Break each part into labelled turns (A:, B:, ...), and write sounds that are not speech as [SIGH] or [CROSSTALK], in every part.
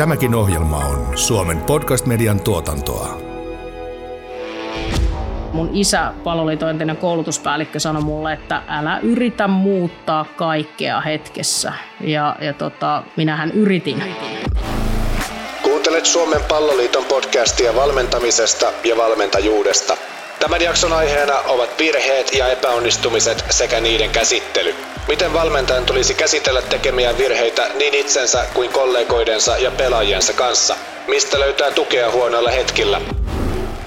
A: Tämäkin ohjelma on Suomen podcast-median tuotantoa.
B: Mun isä, paloliiton entinen koulutuspäällikkö, sanoi mulle, että älä yritä muuttaa kaikkea hetkessä. Ja, ja tota, minähän yritin.
A: Kuuntelet Suomen palloliiton podcastia valmentamisesta ja valmentajuudesta. Tämän jakson aiheena ovat virheet ja epäonnistumiset sekä niiden käsittely. Miten valmentajan tulisi käsitellä tekemiä virheitä niin itsensä kuin kollegoidensa ja pelaajiensa kanssa? Mistä löytää tukea huonoilla hetkillä?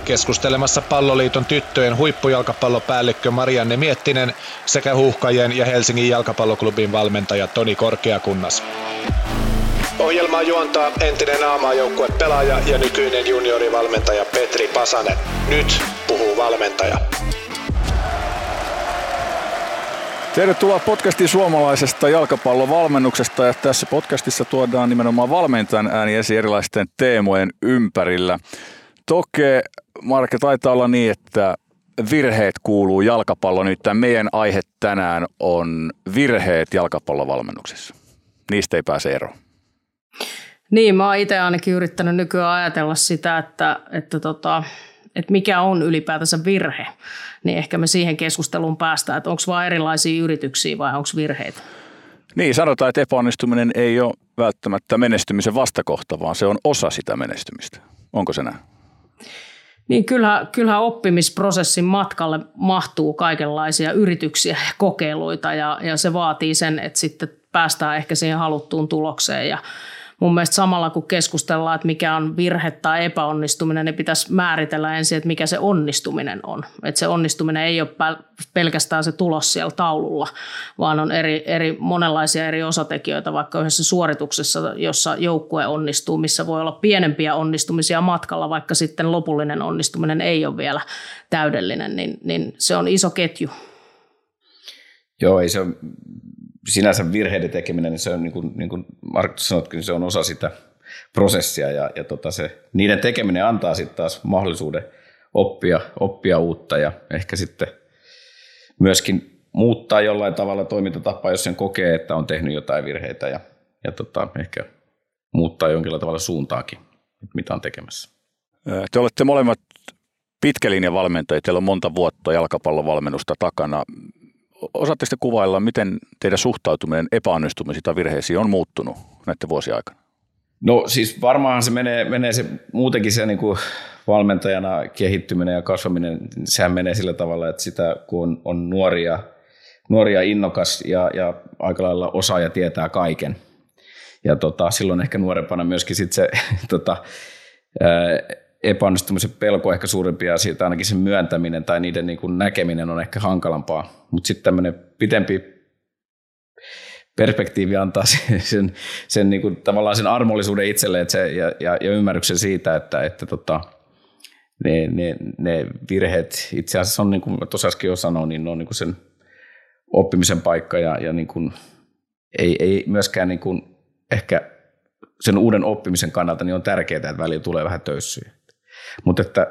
A: Keskustelemassa palloliiton tyttöjen huippujalkapallopäällikkö Marianne Miettinen sekä huuhkajien ja Helsingin jalkapalloklubin valmentaja Toni Korkeakunnas. Ohjelmaa juontaa entinen naamaajoukkue pelaaja ja nykyinen juniorivalmentaja Petri Pasanen. Nyt puhuu valmentaja.
C: Tervetuloa podcastiin suomalaisesta jalkapallovalmennuksesta ja tässä podcastissa tuodaan nimenomaan valmentajan ääni esiin erilaisten teemojen ympärillä. Toke, Marke, taitaa olla niin, että virheet kuuluu jalkapalloon. Nyt tämä meidän aihe tänään on virheet jalkapallovalmennuksessa. Niistä ei pääse eroon.
B: Niin, mä oon itse ainakin yrittänyt nykyään ajatella sitä, että, että, tota, että mikä on ylipäätänsä virhe. Niin ehkä me siihen keskusteluun päästään, että onko vain erilaisia yrityksiä vai onko virheitä.
C: Niin, sanotaan, että epäonnistuminen ei ole välttämättä menestymisen vastakohta, vaan se on osa sitä menestymistä. Onko se näin?
B: Niin kyllähän, kyllähän oppimisprosessin matkalle mahtuu kaikenlaisia yrityksiä ja kokeiluita ja, ja se vaatii sen, että sitten päästään ehkä siihen haluttuun tulokseen ja mun mielestä samalla kun keskustellaan, että mikä on virhe tai epäonnistuminen, niin pitäisi määritellä ensin, että mikä se onnistuminen on. Että se onnistuminen ei ole pelkästään se tulos siellä taululla, vaan on eri, eri, monenlaisia eri osatekijöitä, vaikka yhdessä suorituksessa, jossa joukkue onnistuu, missä voi olla pienempiä onnistumisia matkalla, vaikka sitten lopullinen onnistuminen ei ole vielä täydellinen, niin, niin se on iso ketju.
D: Joo, ei se ole sinänsä virheiden tekeminen, niin se on niin kuin, niin kuin Markus sanotkin, niin se on osa sitä prosessia ja, ja tota se, niiden tekeminen antaa sitten taas mahdollisuuden oppia, oppia uutta ja ehkä sitten myöskin muuttaa jollain tavalla toimintatapaa, jos sen kokee, että on tehnyt jotain virheitä ja, ja tota, ehkä muuttaa jonkinlailla tavalla suuntaakin, mitä on tekemässä.
C: Te olette molemmat pitkälinjan valmentajia, teillä on monta vuotta jalkapallovalmennusta takana osaatteko te kuvailla, miten teidän suhtautuminen epäonnistumisiin tai virheisiin on muuttunut näiden vuosien aikana?
D: No siis varmaan se menee, menee se muutenkin se niin kuin valmentajana kehittyminen ja kasvaminen, sehän menee sillä tavalla, että sitä kun on, on nuoria, nuoria innokas ja, ja aika lailla osaa ja tietää kaiken. Ja tota, silloin ehkä nuorempana myöskin sit se [LAUGHS] tota, epäonnistumisen pelko ehkä suurempi ja siitä ainakin sen myöntäminen tai niiden niin kuin näkeminen on ehkä hankalampaa. Mutta sitten tämmöinen pitempi perspektiivi antaa [LAUGHS] sen, sen, sen niin kuin, tavallaan sen armollisuuden itselle että se, ja, ja, ja, ymmärryksen siitä, että, että tota, ne, ne, ne, virheet itse asiassa on, niin kuin tuossa äsken jo sanoin, niin ne on niin kuin sen oppimisen paikka ja, ja niin kuin, ei, ei myöskään niin kuin, ehkä sen uuden oppimisen kannalta niin on tärkeää, että välillä tulee vähän töyssyjä. Mutta että,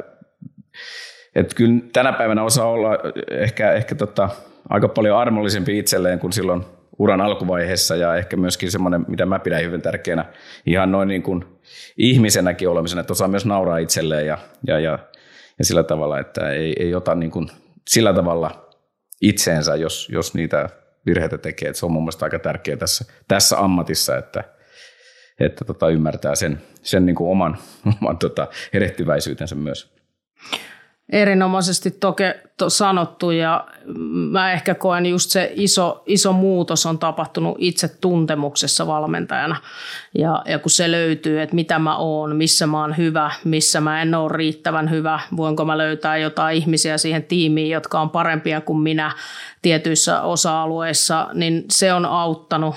D: että kyllä tänä päivänä osaa olla ehkä, ehkä tota, aika paljon armollisempi itselleen kuin silloin uran alkuvaiheessa ja ehkä myöskin semmoinen, mitä mä pidän hyvin tärkeänä ihan noin niin kuin ihmisenäkin olemisen, että osaa myös nauraa itselleen ja, ja, ja, ja sillä tavalla, että ei, ei ota niin kuin sillä tavalla itseensä, jos, jos niitä virheitä tekee. Että se on mun mielestä aika tärkeää tässä, tässä ammatissa, että, että tota, ymmärtää sen, sen niin kuin oman, [LAUGHS] oman tota, erehtyväisyytensä myös.
B: Erinomaisesti toki to, sanottu ja mä ehkä koen just se iso, iso muutos on tapahtunut itse tuntemuksessa valmentajana. Ja, ja kun se löytyy, että mitä mä oon, missä mä oon hyvä, missä mä en ole riittävän hyvä, voinko mä löytää jotain ihmisiä siihen tiimiin, jotka on parempia kuin minä tietyissä osa-alueissa, niin se on auttanut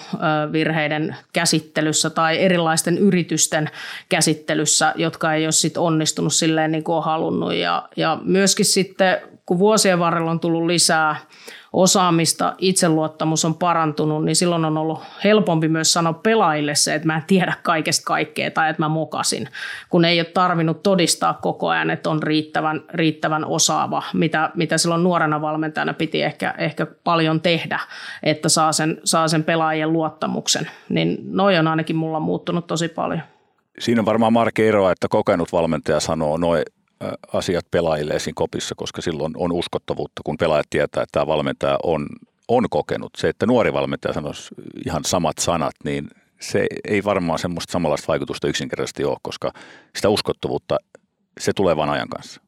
B: virheiden käsittelyssä tai erilaisten yritysten käsittelyssä, jotka ei ole sit onnistunut silleen niin kuin on halunnut. Ja, ja myöskin sitten, kun vuosien varrella on tullut lisää osaamista, itseluottamus on parantunut, niin silloin on ollut helpompi myös sanoa pelaajille se, että mä en tiedä kaikesta kaikkea tai että mä mokasin, kun ei ole tarvinnut todistaa koko ajan, että on riittävän, riittävän osaava, mitä, mitä silloin nuorena valmentajana piti ehkä, ehkä paljon tehdä, että saa sen, saa sen pelaajien luottamuksen. Niin noi on ainakin mulla muuttunut tosi paljon.
C: siinä on varmaan Marke eroa, että kokenut valmentaja sanoo noin asiat pelaajille siinä kopissa, koska silloin on uskottavuutta, kun pelaajat tietää, että tämä valmentaja on, on kokenut. Se, että nuori valmentaja sanoisi ihan samat sanat, niin se ei varmaan semmoista samanlaista vaikutusta yksinkertaisesti ole, koska sitä uskottavuutta, se tulee vain ajan kanssa.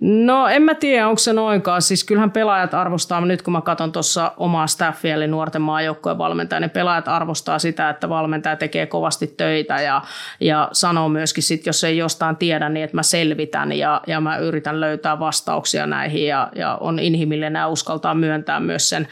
B: No en mä tiedä, onko se noinkaan. Siis kyllähän pelaajat arvostaa, nyt kun mä katson tuossa omaa staffia, eli nuorten maajoukkojen valmentaja, niin pelaajat arvostaa sitä, että valmentaja tekee kovasti töitä ja, ja sanoo myöskin sit, jos ei jostain tiedä, niin että mä selvitän ja, ja mä yritän löytää vastauksia näihin ja, ja on inhimillinen ja uskaltaa myöntää myös sen.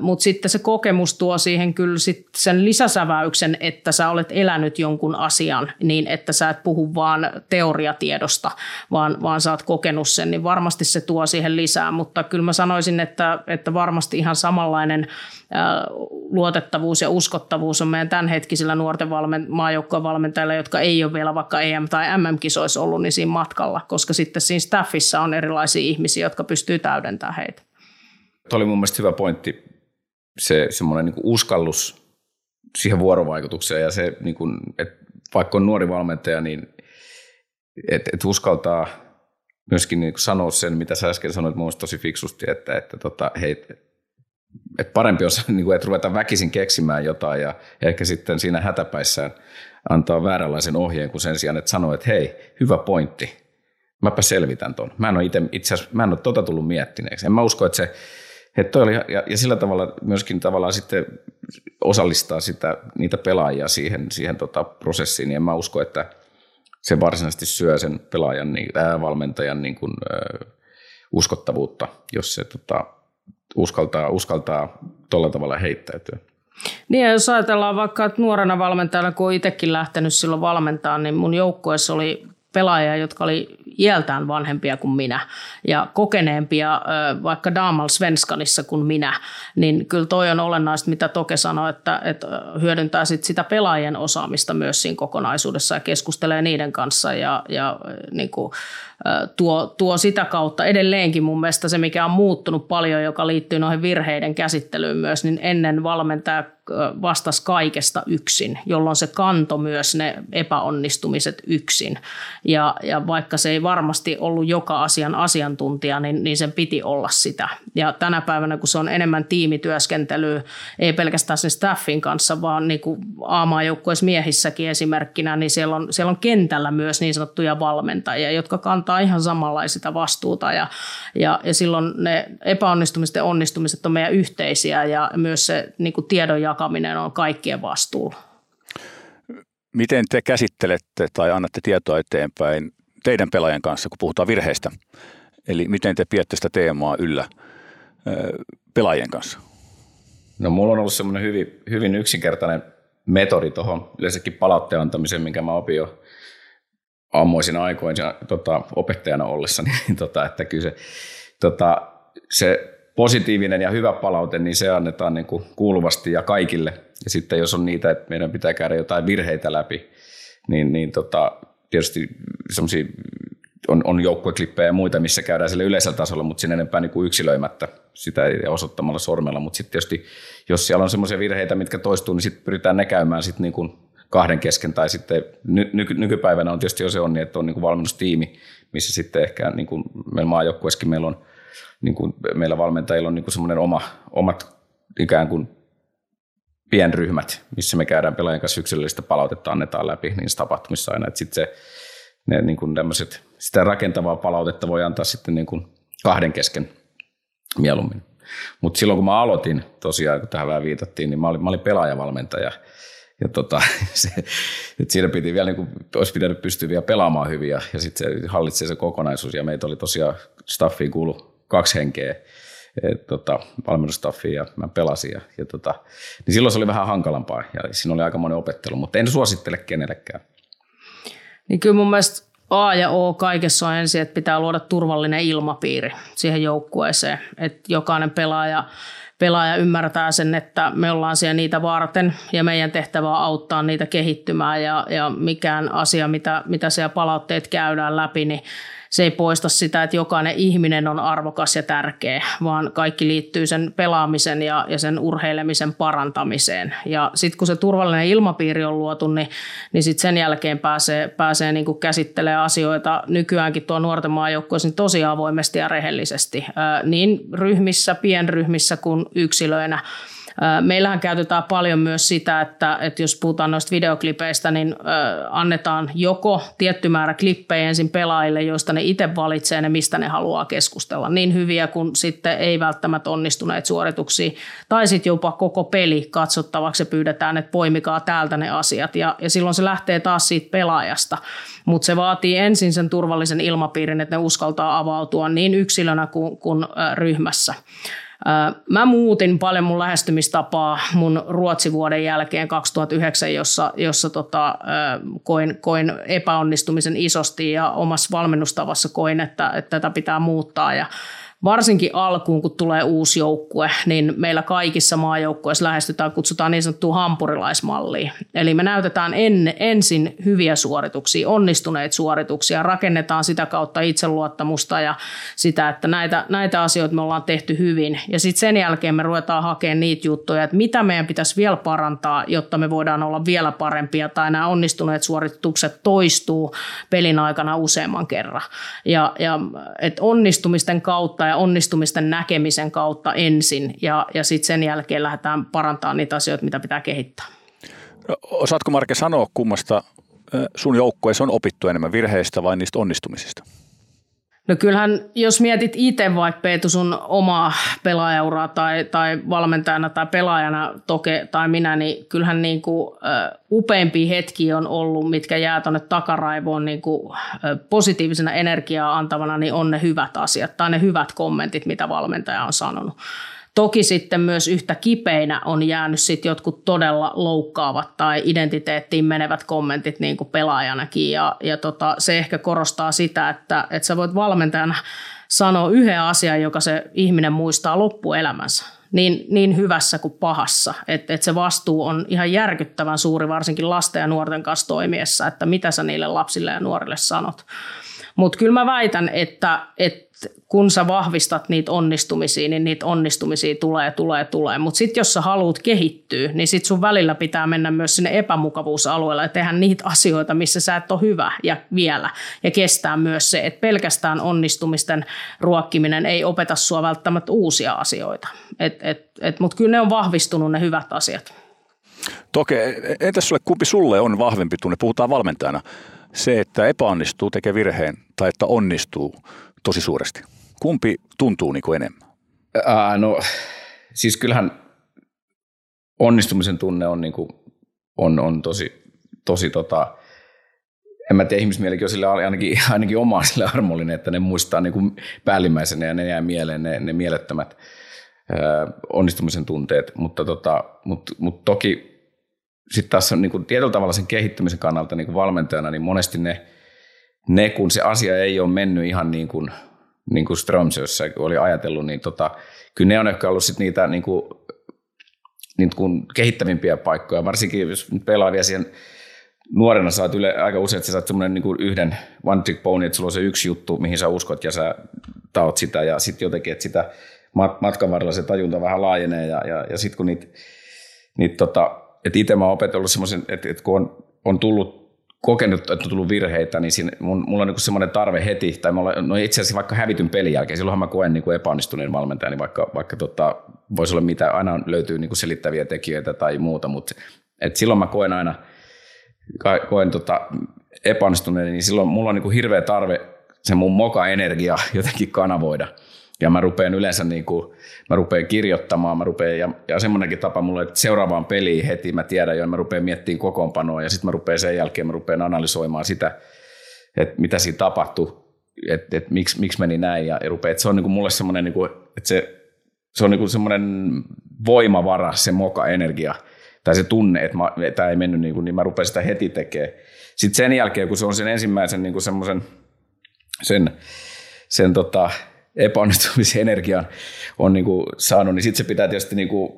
B: Mutta sitten se kokemus tuo siihen kyllä sit sen lisäsäväyksen, että sä olet elänyt jonkun asian niin, että sä et puhu vaan teoriatiedosta, vaan, vaan sä oot sen, niin varmasti se tuo siihen lisää, mutta kyllä mä sanoisin, että, että varmasti ihan samanlainen luotettavuus ja uskottavuus on meidän tämänhetkisillä nuorten valmen, maajoukkojen valmentajilla, jotka ei ole vielä vaikka EM- tai MM-kisoissa ollut, niin siinä matkalla, koska sitten siinä staffissa on erilaisia ihmisiä, jotka pystyy täydentämään heitä.
D: Tuo oli mun mielestä hyvä pointti, se semmoinen niin uskallus siihen vuorovaikutukseen ja se, niin kuin, että vaikka on nuori valmentaja, niin että et uskaltaa myöskin niin sanoa sen, mitä sä äsken sanoit mun tosi fiksusti, että, että tota, hei, että parempi olisi, [LAUGHS] niin kuin, että ruveta väkisin keksimään jotain ja ehkä sitten siinä hätäpäissään antaa vääränlaisen ohjeen kuin sen sijaan, että sanoo, että hei, hyvä pointti, mäpä selvitän ton. Mä en ole itse asiassa, mä en ole tota tullut miettineeksi. En mä usko, että se, että toi oli, ja, ja, sillä tavalla myöskin tavallaan sitten osallistaa sitä, niitä pelaajia siihen, siihen tota prosessiin, niin en mä usko, että se varsinaisesti syö sen pelaajan, niin, ää, valmentajan niin kuin, ää, uskottavuutta, jos se tota, uskaltaa, uskaltaa tuolla tavalla heittäytyä.
B: Niin, jos ajatellaan vaikka, että nuorena valmentajana, kun itsekin lähtenyt silloin valmentaa, niin mun joukkueessa oli pelaajia, jotka oli iältään vanhempia kuin minä ja kokeneempia vaikka Damal Svenskanissa kuin minä, niin kyllä toi on olennaista, mitä Toke sanoi, että, että hyödyntää sit sitä pelaajien osaamista myös siinä kokonaisuudessa ja keskustelee niiden kanssa ja, ja niin kuin, tuo, tuo sitä kautta. Edelleenkin mun mielestä se, mikä on muuttunut paljon, joka liittyy noihin virheiden käsittelyyn myös, niin ennen valmentaja vastasi kaikesta yksin, jolloin se kanto myös ne epäonnistumiset yksin. Ja, ja vaikka se ei varmasti ollut joka asian asiantuntija, niin, niin sen piti olla sitä. Ja tänä päivänä, kun se on enemmän tiimityöskentelyä, ei pelkästään sen staffin kanssa, vaan niin kuin miehissäkin esimerkkinä, niin siellä on, siellä on kentällä myös niin sanottuja valmentajia, jotka kantaa ihan samanlaista vastuuta. Ja, ja, ja silloin ne epäonnistumiset ja onnistumiset on meidän yhteisiä ja myös se niin kuin tiedon jakaminen on kaikkien vastuulla.
C: Miten te käsittelette tai annatte tietoa eteenpäin teidän pelaajien kanssa, kun puhutaan virheistä? Eli miten te pidätte sitä teemaa yllä pelaajien kanssa?
D: No mulla on ollut semmoinen hyvin, hyvin yksinkertainen metodi tuohon yleensäkin palautteen antamiseen, minkä mä opin jo ammoisina aikoina tota, opettajana ollessa, niin [LAUGHS] tota, että kyllä se, tota, se positiivinen ja hyvä palaute, niin se annetaan niin kuin kuuluvasti ja kaikille. Ja sitten jos on niitä, että meidän pitää käydä jotain virheitä läpi, niin, niin tota, tietysti on, on joukkueklippejä ja muita, missä käydään sille yleisellä tasolla, mutta sinne enempää niin kuin yksilöimättä sitä ja osoittamalla sormella. Mutta sitten tietysti, jos siellä on semmoisia virheitä, mitkä toistuu, niin sitten pyritään ne käymään sitten niin kuin kahden kesken. Tai sitten ny, nyky, nykypäivänä on tietysti jo se on niin, että on niin kuin valmennustiimi, missä sitten ehkä niin kuin meillä maajoukkueessakin meillä on niin kuin meillä valmentajilla on niin kuin semmoinen oma, omat ikään kuin pienryhmät, missä me käydään pelaajien kanssa yksilöllistä palautetta, annetaan läpi niissä tapahtumissa aina. Sitten se, ne niin kuin sitä rakentavaa palautetta voi antaa sitten niin kuin kahden kesken mieluummin. Mutta silloin kun mä aloitin, tosiaan kun tähän vähän viitattiin, niin mä olin, mä olin pelaajavalmentaja. Ja tota, [LAUGHS] se, että siinä piti vielä, niin kuin, olisi pitänyt pystyä vielä pelaamaan hyvin ja, ja sitten se hallitsee se kokonaisuus. Ja meitä oli tosiaan, staffiin kuulu kaksi henkeä et, tota, valmennustaffiin ja mä pelasin. Ja, ja tota, niin silloin se oli vähän hankalampaa ja siinä oli aika monen opettelu, mutta en suosittele kenellekään.
B: Niin kyllä mun mielestä A ja O kaikessa on ensin, että pitää luoda turvallinen ilmapiiri siihen joukkueeseen, että jokainen pelaaja pelaaja ymmärtää sen, että me ollaan siellä niitä varten ja meidän tehtävä on auttaa niitä kehittymään ja, ja mikään asia, mitä, mitä siellä palautteet käydään läpi, niin se ei poista sitä, että jokainen ihminen on arvokas ja tärkeä, vaan kaikki liittyy sen pelaamisen ja, ja sen urheilemisen parantamiseen. Ja sitten kun se turvallinen ilmapiiri on luotu, niin, niin sitten sen jälkeen pääsee, pääsee niin kuin käsittelemään asioita nykyäänkin tuo nuorten maajoukkueessa niin tosi avoimesti ja rehellisesti, niin ryhmissä, pienryhmissä kuin yksilöinä. Meillähän käytetään paljon myös sitä, että, että jos puhutaan noista videoklipeistä, niin annetaan joko tietty määrä klippejä ensin pelaajille, joista ne itse valitsee ne, mistä ne haluaa keskustella. Niin hyviä kuin sitten ei välttämättä onnistuneet suorituksia. Tai sitten jopa koko peli katsottavaksi ja pyydetään, että poimikaa täältä ne asiat. Ja, ja silloin se lähtee taas siitä pelaajasta. Mutta se vaatii ensin sen turvallisen ilmapiirin, että ne uskaltaa avautua niin yksilönä kuin, kuin ryhmässä. Mä muutin paljon mun lähestymistapaa mun Ruotsivuoden jälkeen 2009, jossa, jossa tota, koin, koin epäonnistumisen isosti ja omassa valmennustavassa koin, että, että tätä pitää muuttaa. Ja varsinkin alkuun, kun tulee uusi joukkue, niin meillä kaikissa maajoukkueissa lähestytään, kutsutaan niin sanottua hampurilaismallia. Eli me näytetään en, ensin hyviä suorituksia, onnistuneita suorituksia, rakennetaan sitä kautta itseluottamusta ja sitä, että näitä, näitä asioita me ollaan tehty hyvin. Ja sitten sen jälkeen me ruvetaan hakemaan niitä juttuja, että mitä meidän pitäisi vielä parantaa, jotta me voidaan olla vielä parempia tai nämä onnistuneet suoritukset toistuu pelin aikana useamman kerran. Ja, ja että onnistumisten kautta ja onnistumisten näkemisen kautta ensin ja, ja sitten sen jälkeen lähdetään parantamaan niitä asioita, mitä pitää kehittää.
C: Osaatko Marke sanoa, kummasta sun joukkueessa on opittu enemmän virheistä vai niistä onnistumisista?
B: No kyllähän, jos mietit itse vaikka Peetu sun omaa pelaajauraa tai, tai valmentajana tai pelaajana toke tai minä, niin kyllähän niin kuin, uh, upeimpia hetkiä on ollut, mitkä jää tuonne takaraivoon niin kuin, uh, positiivisena energiaa antavana, niin on ne hyvät asiat tai ne hyvät kommentit, mitä valmentaja on sanonut. Toki sitten myös yhtä kipeinä on jäänyt sitten jotkut todella loukkaavat tai identiteettiin menevät kommentit niin kuin pelaajanakin. Ja, ja tota, se ehkä korostaa sitä, että, että sä voit valmentajana sanoa yhden asian, joka se ihminen muistaa loppuelämänsä. Niin, niin hyvässä kuin pahassa. Että et se vastuu on ihan järkyttävän suuri, varsinkin lasten ja nuorten kanssa toimiessa, että mitä sä niille lapsille ja nuorille sanot. Mutta kyllä mä väitän, että, että kun sä vahvistat niitä onnistumisia, niin niitä onnistumisia tulee, tulee, tulee. Mutta sitten jos sä haluat kehittyä, niin sitten sun välillä pitää mennä myös sinne epämukavuusalueelle ja tehdä niitä asioita, missä sä et ole hyvä ja vielä. Ja kestää myös se, että pelkästään onnistumisten ruokkiminen ei opeta sua välttämättä uusia asioita. Et, et, et, Mutta kyllä ne on vahvistunut ne hyvät asiat.
C: Toki, entäs sulle, kumpi sulle on vahvempi tunne? Puhutaan valmentajana se, että epäonnistuu, tekee virheen tai että onnistuu tosi suuresti? Kumpi tuntuu niin kuin enemmän?
D: Ää, no siis kyllähän onnistumisen tunne on, niin kuin, on, on tosi, tosi tota, en mä tiedä, ihmismielikin on sille ainakin, [LAUGHS] ainakin oma sille armollinen, että ne muistaa niin kuin päällimmäisenä ja ne jää mieleen ne, ne mielettömät ää, onnistumisen tunteet, mutta, tota, mut, mut toki sitten taas niin kuin tietyllä tavalla sen kehittymisen kannalta niin kuin valmentajana, niin monesti ne, ne, kun se asia ei ole mennyt ihan niin kuin, niin kuin Strömsössä oli ajatellut, niin tota, kyllä ne on ehkä ollut sit niitä niin kuin, niin kuin kehittävimpiä paikkoja, varsinkin jos pelaa vielä siihen nuorena saat yle, aika usein, että sä saat semmoinen niin yhden one trick pony, että sulla on se yksi juttu, mihin sä uskot ja sä taot sitä. Ja sitten jotenkin, että sitä matkan varrella se tajunta vähän laajenee ja, ja, ja sitten kun niitä, niitä tota, että itse mä oon opetellut semmoisen, että, että kun on, on tullut kokenut, että on tullut virheitä, niin siinä, mun, mulla on niin semmoinen tarve heti, tai mulla, no itse asiassa vaikka hävityn pelin jälkeen, silloinhan mä koen niin kuin epäonnistuneen valmentajan, niin vaikka, vaikka tota, voisi olla mitä, aina löytyy niin kuin selittäviä tekijöitä tai muuta, mutta et silloin mä koen aina, koen tota, epäonnistuneen, niin silloin mulla on niin kuin hirveä tarve se mun moka-energia [LAUGHS] jotenkin kanavoida – ja mä rupean yleensä niin kuin, mä rupean kirjoittamaan, mä rupean, ja, ja semmoinenkin tapa mulle, että seuraavaan peliin heti mä tiedän jo, mä rupean miettimään kokoonpanoa, ja sitten mä rupean sen jälkeen, mä rupean analysoimaan sitä, että mitä siinä tapahtui, että, että miksi, miksi meni näin, ja, ja rupean, että se on niin kuin mulle semmoinen, niin kuin, että se, se on niin kuin semmoinen voimavara, se moka-energia, tai se tunne, että tämä ei mennyt niin kuin, niin mä rupean sitä heti tekemään. Sitten sen jälkeen, kun se on sen ensimmäisen niin kuin semmoisen, sen, sen tota, epäonnistumisen energian on niin kuin saanut, niin sitten se pitää tietysti niin kuin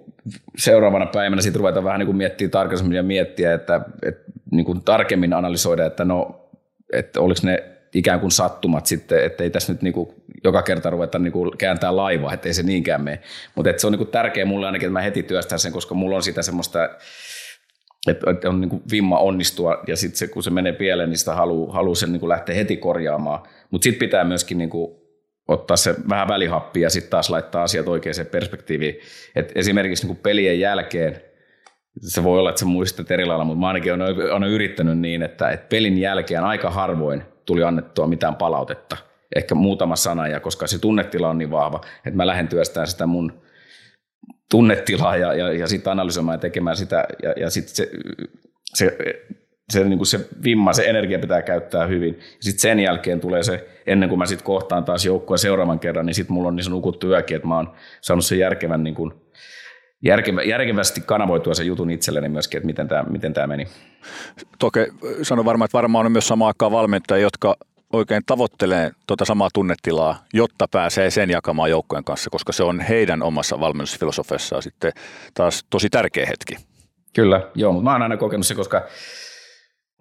D: seuraavana päivänä sit ruveta vähän niin kuin miettiä tarkemmin ja miettiä, että, että niin kuin tarkemmin analysoida, että no, että oliko ne ikään kuin sattumat sitten, että ei tässä nyt niinku joka kerta ruveta niinku kääntää laivaa, ettei se niinkään mene. Mutta se on niinku tärkeä mulle ainakin, että mä heti työstän sen, koska mulla on sitä semmoista, että on niinku vimma onnistua ja sitten se, kun se menee pieleen, niin sitä haluaa haluu sen niinku lähteä heti korjaamaan. Mutta sitten pitää myöskin niinku ottaa se vähän välihappia ja sitten taas laittaa asiat oikeaan perspektiiviin. Et esimerkiksi niinku pelien jälkeen, se voi olla, että sä muistat eri lailla, mutta mä ainakin olen, olen yrittänyt niin, että, että pelin jälkeen aika harvoin tuli annettua mitään palautetta. Ehkä muutama sana, ja koska se tunnetila on niin vahva, että mä lähden työstämään sitä mun tunnetilaa ja, ja, ja sitten analysoimaan ja tekemään sitä, ja, ja sitten se, se, se, niin kuin se vimma, se energia pitää käyttää hyvin. Sitten sen jälkeen tulee se, ennen kuin mä sitten kohtaan taas joukkoa seuraavan kerran, niin sitten mulla on niin nukuttu yökin, että mä oon saanut sen järkevän niin kuin, järkevä, järkevästi kanavoitua sen jutun itselleni myöskin, että miten tämä miten tämä meni.
C: Toki sanon varmaan, että varmaan on myös samaan aikaan valmentajia, jotka oikein tavoittelee tuota samaa tunnetilaa, jotta pääsee sen jakamaan joukkojen kanssa, koska se on heidän omassa valmennusfilosofiassaan sitten taas tosi tärkeä hetki.
D: Kyllä, joo, mutta mä oon aina kokenut se, koska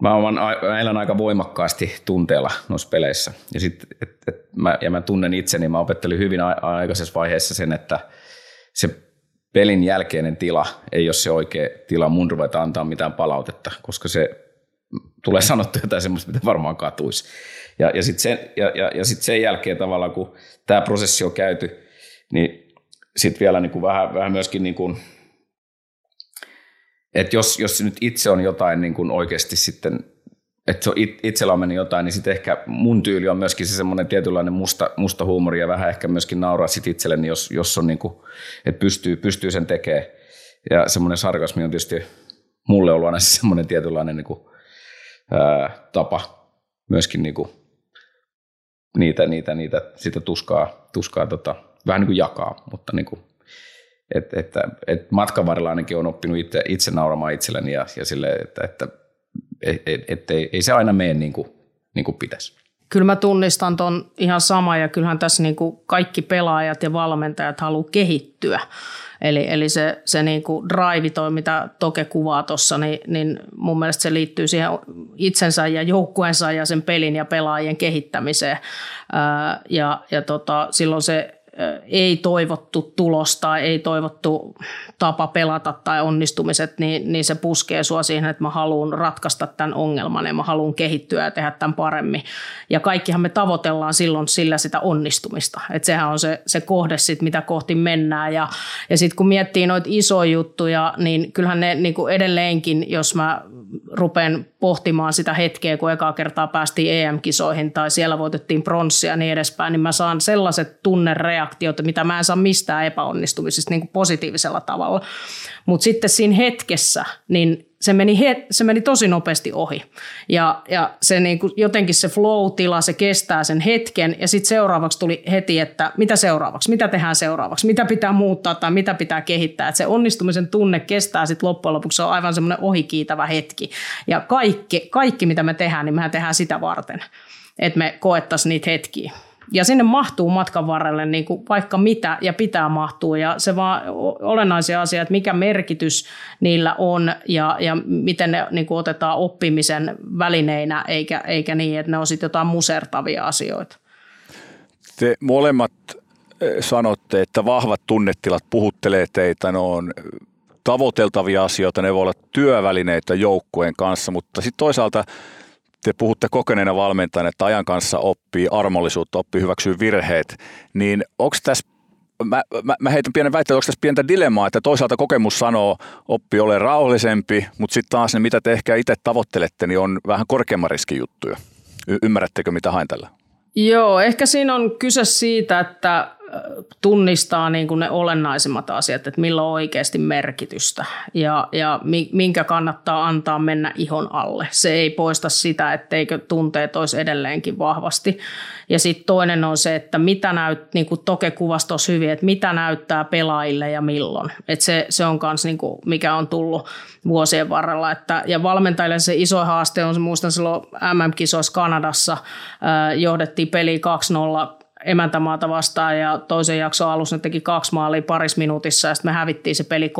D: mä, oon, mä elän aika voimakkaasti tunteella noissa peleissä. Ja, sit, et, et mä, ja mä tunnen itseni, mä opettelin hyvin aikaisessa vaiheessa sen, että se pelin jälkeinen tila ei ole se oikea tila mun ruveta antaa mitään palautetta, koska se tulee sanottu jotain semmoista, mitä varmaan katuisi. Ja, ja sitten sen, ja, ja, ja sit sen jälkeen tavallaan, kun tämä prosessi on käyty, niin sitten vielä niin kuin vähän, vähän myöskin, niin kuin, että jos, jos nyt itse on jotain niin kuin oikeasti sitten että se on it, itsellä on mennyt jotain, niin sitten ehkä mun tyyli on myöskin se semmoinen tietynlainen musta, musta huumori ja vähän ehkä myöskin nauraa sit itselleni, jos, jos on niin kuin, että pystyy, pystyy sen tekemään. Ja semmoinen sarkasmi on tietysti mulle ollut aina [LAUGHS] semmoinen tietynlainen niin kuin, ää, tapa myöskin niin kuin, niitä, niitä, niitä, sitä tuskaa, tuskaa tota, vähän niin kuin jakaa, mutta niin kuin, et, että, et matkan varrella ainakin on oppinut itse, itse nauramaan itselleni ja, ja sille, että, että että et, ei, ei se aina mene niin kuin, niin kuin pitäisi.
B: Kyllä mä tunnistan ton ihan sama ja kyllähän tässä niin kuin kaikki pelaajat ja valmentajat haluaa kehittyä. Eli, eli se, se niin kuin drive toi, mitä Toke kuvaa tuossa, niin, niin mun mielestä se liittyy siihen itsensä ja joukkueensa ja sen pelin ja pelaajien kehittämiseen. Ää, ja ja tota, silloin se ei toivottu tulos tai ei toivottu tapa pelata tai onnistumiset, niin, niin se puskee sua siihen, että mä haluan ratkaista tämän ongelman ja mä haluan kehittyä ja tehdä tämän paremmin. Ja kaikkihan me tavoitellaan silloin sillä sitä onnistumista. Että sehän on se, se kohde sit, mitä kohti mennään. Ja, ja sitten kun miettii noita isoja juttuja, niin kyllähän ne niin kuin edelleenkin, jos mä rupean pohtimaan sitä hetkeä, kun ekaa kertaa päästiin EM-kisoihin tai siellä voitettiin pronssia ja niin edespäin, niin mä saan sellaiset tunnereaktiot, mitä mä en saa mistään epäonnistumisista niin kuin positiivisella tavalla. Mutta sitten siinä hetkessä, niin se meni, he, se meni tosi nopeasti ohi. Ja, ja se niin kuin, jotenkin se flow-tila, se kestää sen hetken ja sitten seuraavaksi tuli heti, että mitä seuraavaksi, mitä tehdään seuraavaksi, mitä pitää muuttaa tai mitä pitää kehittää. Että se onnistumisen tunne kestää sitten loppujen lopuksi, se on aivan semmoinen ohikiitävä hetki. Ja kaikki, kaikki, mitä me tehdään, niin mehän tehdään sitä varten, että me koettaisiin niitä hetkiä. Ja sinne mahtuu matkan varrelle niin kuin vaikka mitä ja pitää mahtua. Ja se vaan olennaisia asia, että mikä merkitys niillä on ja, ja miten ne niin kuin otetaan oppimisen välineinä, eikä, eikä niin, että ne on sitten jotain musertavia asioita.
C: Te molemmat eh, sanotte, että vahvat tunnetilat puhuttelee teitä, ne on tavoiteltavia asioita, ne voi olla työvälineitä joukkueen kanssa, mutta sitten toisaalta – te puhutte kokeneena valmentajana, että ajan kanssa oppii armollisuutta, oppii hyväksyä virheet, niin onko tässä Mä, mä, mä heitän pienen väitteen, onko tässä pientä dilemmaa, että toisaalta kokemus sanoo, oppi ole rauhallisempi, mutta sitten taas ne, mitä te ehkä itse tavoittelette, niin on vähän korkeamman riskin juttuja. Y- ymmärrättekö, mitä hain tällä?
B: Joo, ehkä siinä on kyse siitä, että tunnistaa niin kuin ne olennaisimmat asiat, että millä on oikeasti merkitystä ja, ja minkä kannattaa antaa mennä ihon alle. Se ei poista sitä, etteikö tunteet olisi edelleenkin vahvasti. Ja sitten toinen on se, että mitä näyt, niin kuin Toke kuvasi tuossa hyvin, että mitä näyttää pelaajille ja milloin. Et se, se on myös niin mikä on tullut vuosien varrella. Että, ja valmentajille se iso haaste on, muistan silloin MM-kisoissa Kanadassa, äh, johdettiin peli 2-0 emäntämaata vastaan ja toisen jakson alussa ne teki kaksi maalia paris minuutissa ja sitten me hävittiin se peli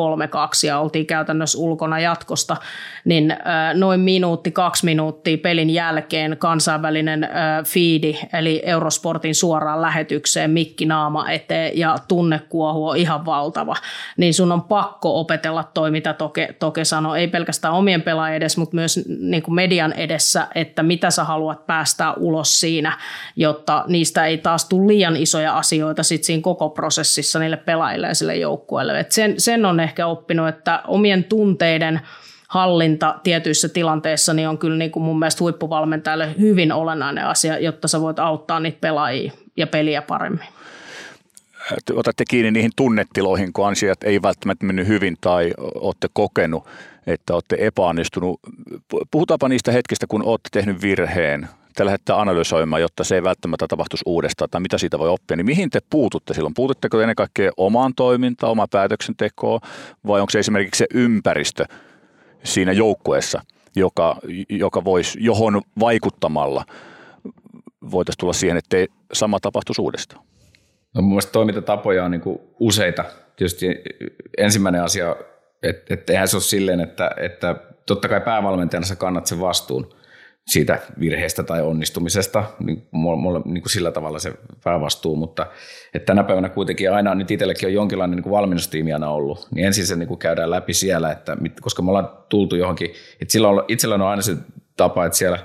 B: 3-2 ja oltiin käytännössä ulkona jatkosta, niin noin minuutti, kaksi minuuttia pelin jälkeen kansainvälinen fiidi eli Eurosportin suoraan lähetykseen mikki naama eteen ja tunnekuohu on ihan valtava, niin sun on pakko opetella toi, mitä Toke, Toke sanoi, ei pelkästään omien pelaajien edes, mutta myös niin kuin median edessä, että mitä sä haluat päästää ulos siinä, jotta niistä ei taas tule liian isoja asioita sit siinä koko prosessissa niille pelaajille ja sille joukkueelle. Et sen, sen on ehkä oppinut, että omien tunteiden hallinta tietyissä tilanteissa niin on kyllä niin kuin mun mielestä huippuvalmentajalle hyvin olennainen asia, jotta sä voit auttaa niitä pelaajia ja peliä paremmin
C: otatte kiinni niihin tunnetiloihin, kun asiat ei välttämättä mennyt hyvin tai olette kokenut, että olette epäonnistunut. Puhutaanpa niistä hetkistä, kun olette tehnyt virheen. Te lähdette analysoimaan, jotta se ei välttämättä tapahtuisi uudestaan tai mitä siitä voi oppia. Niin mihin te puututte silloin? Puututteko ennen kaikkea omaan toimintaan, omaan päätöksentekoon vai onko se esimerkiksi se ympäristö siinä joukkueessa, joka, joka voisi, johon vaikuttamalla voitaisiin tulla siihen, että sama tapahtuisi uudestaan?
D: No mun mielestä toimintatapoja on niin useita. Tietysti ensimmäinen asia, että, että eihän se ole silleen, että, että totta kai päävalmentajana sä kannat sen vastuun siitä virheestä tai onnistumisesta, niin, mulla, niin kuin sillä tavalla se päävastuu, mutta että tänä päivänä kuitenkin aina nyt itsellekin on jonkinlainen niin kuin valmennustiimi aina ollut, niin ensin se niin kuin käydään läpi siellä, että, koska me ollaan tultu johonkin, että sillä on, itsellä on aina se tapa, että siellä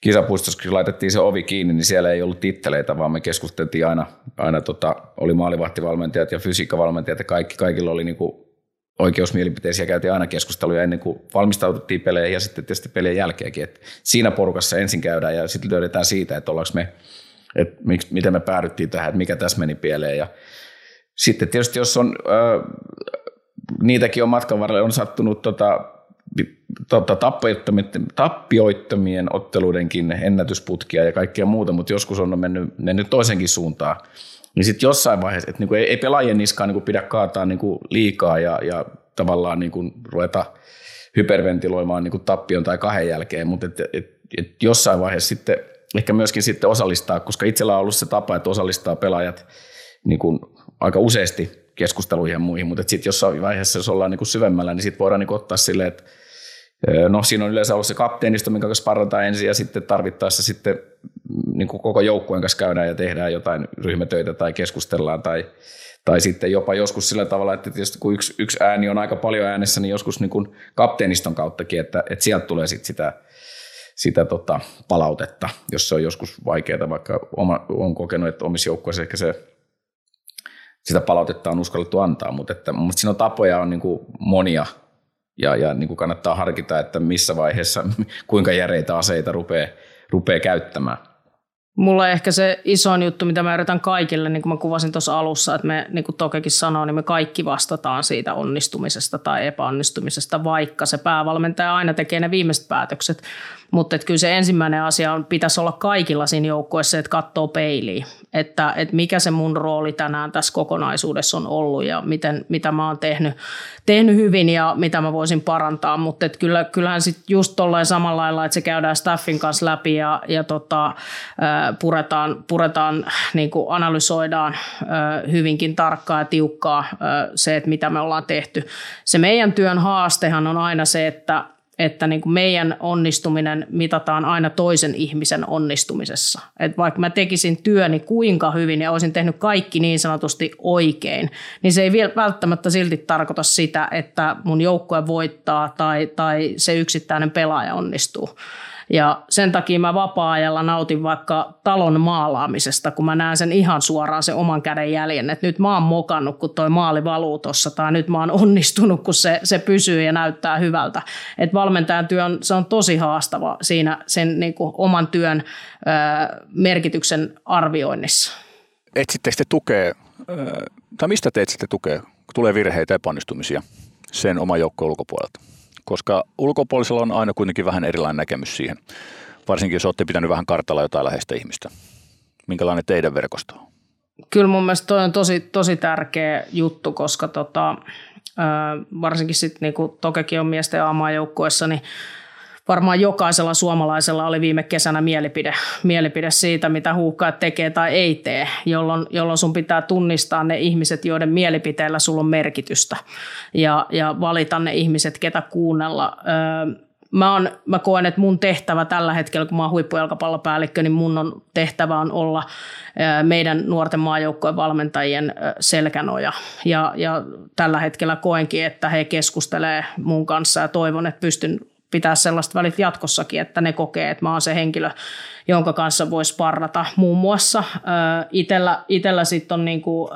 D: kisapuistossa, kun laitettiin se ovi kiinni, niin siellä ei ollut titteleitä, vaan me keskusteltiin aina, aina tota, oli maalivahtivalmentajat ja fysiikkavalmentajat ja kaikki, kaikilla oli niinku oikeusmielipiteisiä, käytiin aina keskusteluja ennen kuin valmistaututtiin peleihin ja sitten tietysti pelien jälkeenkin. Et siinä porukassa ensin käydään ja sitten löydetään siitä, että ollaanko me, että miten me päädyttiin tähän, että mikä tässä meni pieleen. Ja sitten tietysti jos on, äh, niitäkin on matkan varrella on sattunut tota, tota, tappioittomien, tappioittomien otteluidenkin ennätysputkia ja kaikkea muuta, mutta joskus on mennyt, mennyt toisenkin suuntaan. Niin sitten jossain vaiheessa, että niinku ei, ei pelaajien niskaan niinku pidä kaataa niinku liikaa ja, ja tavallaan niinku ruveta hyperventiloimaan niinku tappion tai kahden jälkeen, mutta et, et, et jossain vaiheessa sitten ehkä myöskin sitten osallistaa, koska itsellä on ollut se tapa, että osallistaa pelaajat niinku aika useasti keskusteluihin ja muihin, mutta sitten jossain vaiheessa, jos ollaan niinku syvemmällä, niin sitten voidaan niinku ottaa silleen, että No siinä on yleensä ollut se kapteenisto, minkä kanssa parataan ensin ja sitten tarvittaessa sitten niin kuin koko joukkueen kanssa käydään ja tehdään jotain ryhmätöitä tai keskustellaan tai, tai sitten jopa joskus sillä tavalla, että tietysti kun yksi, yksi ääni on aika paljon äänessä, niin joskus niin kuin kapteeniston kauttakin, että, että sieltä tulee sitten sitä, sitä tota palautetta, jos se on joskus vaikeaa, vaikka oma, on kokenut, että omissa joukkueissa ehkä se sitä palautetta on uskallettu antaa, mutta, että, mutta siinä on tapoja on niin kuin monia – ja, ja niin kuin kannattaa harkita, että missä vaiheessa, [LAUGHS] kuinka järeitä aseita rupeaa, rupeaa käyttämään.
B: Mulla ehkä se isoin juttu, mitä mä yritän kaikille, niin kuin mä kuvasin tuossa alussa, että me, niin kuin Tokekin sanoo, niin me kaikki vastataan siitä onnistumisesta tai epäonnistumisesta, vaikka se päävalmentaja aina tekee ne viimeiset päätökset. Mutta kyllä se ensimmäinen asia on, pitäisi olla kaikilla siinä joukkueessa, että katsoo peiliin, että, että mikä se mun rooli tänään tässä kokonaisuudessa on ollut ja miten, mitä mä oon tehnyt, tehnyt hyvin ja mitä mä voisin parantaa. Mutta kyllä, kyllähän sitten just tolleen samalla lailla, että se käydään staffin kanssa läpi ja, ja tota, puretaan, puretaan niin kuin analysoidaan hyvinkin tarkkaa ja tiukkaa se, että mitä me ollaan tehty. Se meidän työn haastehan on aina se, että että niin kuin meidän onnistuminen mitataan aina toisen ihmisen onnistumisessa. Et vaikka mä tekisin työni kuinka hyvin ja olisin tehnyt kaikki niin sanotusti oikein, niin se ei vielä välttämättä silti tarkoita sitä, että mun joukkue voittaa tai, tai se yksittäinen pelaaja onnistuu. Ja sen takia mä vapaa-ajalla nautin vaikka talon maalaamisesta, kun mä näen sen ihan suoraan sen oman käden jäljen, että nyt mä oon mokannut, kun toi maali valuu tossa, tai nyt mä oon onnistunut, kun se, se pysyy ja näyttää hyvältä. Että valmentajan työ on, se on tosi haastava siinä sen niin kuin oman työn ö, merkityksen arvioinnissa.
C: Etsittekö te tukea, tai mistä te etsitte tukea, kun tulee virheitä ja epäonnistumisia sen oman joukkojen ulkopuolelta? Koska ulkopuolisella on aina kuitenkin vähän erilainen näkemys siihen. Varsinkin jos olette pitänyt vähän kartalla jotain läheistä ihmistä. Minkälainen teidän verkosto on?
B: Kyllä mun mielestä toi on tosi, tosi tärkeä juttu, koska tota, varsinkin sitten niinku Tokekin on miesten aamajoukkuessa, niin varmaan jokaisella suomalaisella oli viime kesänä mielipide, mielipide siitä, mitä huuhkajat tekee tai ei tee, jolloin, jolloin sun pitää tunnistaa ne ihmiset, joiden mielipiteillä sulla on merkitystä ja, ja valita ne ihmiset, ketä kuunnella. Öö, mä, on, mä koen, että mun tehtävä tällä hetkellä, kun mä oon huippujalkapallopäällikkö, niin mun on tehtävä on olla meidän nuorten maajoukkojen valmentajien selkänoja. Ja, ja tällä hetkellä koenkin, että he keskustelee mun kanssa ja toivon, että pystyn pitää sellaista välit jatkossakin, että ne kokee, että mä oon se henkilö, jonka kanssa voisi parrata muun muassa. Itellä, itellä sitten on niinku,